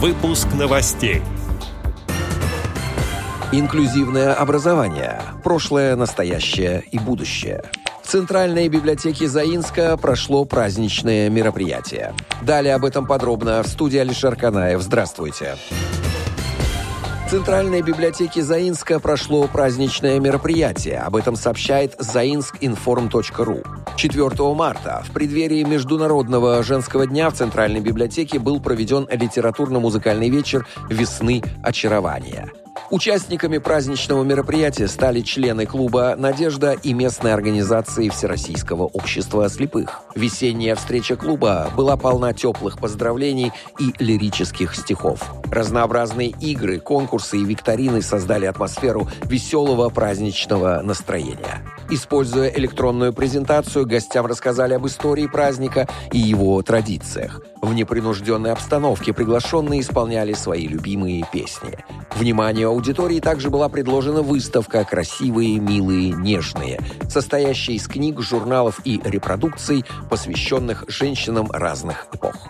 Выпуск новостей. Инклюзивное образование. Прошлое, настоящее и будущее. В Центральной библиотеке Заинска прошло праздничное мероприятие. Далее об этом подробно в студии Алишер Канаев. Здравствуйте. Центральной библиотеке Заинска прошло праздничное мероприятие. Об этом сообщает zainskinform.ru. 4 марта в преддверии Международного женского дня в Центральной библиотеке был проведен литературно-музыкальный вечер «Весны очарования». Участниками праздничного мероприятия стали члены клуба «Надежда» и местной организации Всероссийского общества слепых. Весенняя встреча клуба была полна теплых поздравлений и лирических стихов. Разнообразные игры, конкурсы и викторины создали атмосферу веселого праздничного настроения. Используя электронную презентацию, гостям рассказали об истории праздника и его традициях. В непринужденной обстановке приглашенные исполняли свои любимые песни. Вниманию аудитории также была предложена выставка «Красивые, милые, нежные», состоящая из книг, журналов и репродукций, посвященных женщинам разных эпох.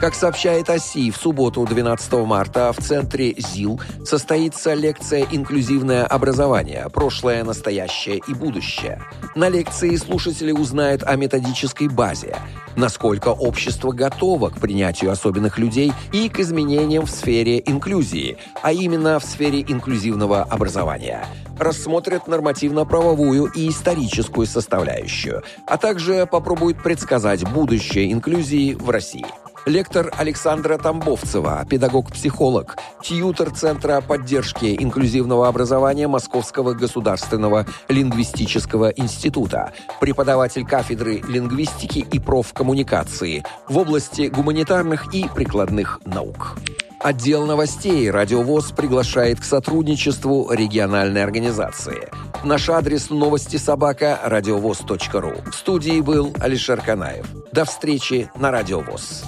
Как сообщает ОСИ, в субботу 12 марта в центре ЗИЛ состоится лекция «Инклюзивное образование. Прошлое, настоящее и будущее». На лекции слушатели узнают о методической базе, насколько общество готово к принятию особенных людей и к изменениям в сфере инклюзии, а именно в сфере инклюзивного образования. Рассмотрят нормативно-правовую и историческую составляющую, а также попробуют предсказать будущее инклюзии в России. Лектор Александра Тамбовцева, педагог-психолог, тьютер Центра поддержки инклюзивного образования Московского государственного лингвистического института, преподаватель кафедры лингвистики и профкоммуникации в области гуманитарных и прикладных наук. Отдел новостей «Радиовоз» приглашает к сотрудничеству региональной организации. Наш адрес новости собака радиовоз.ру. В студии был Алишер Канаев. До встречи на «Радиовоз».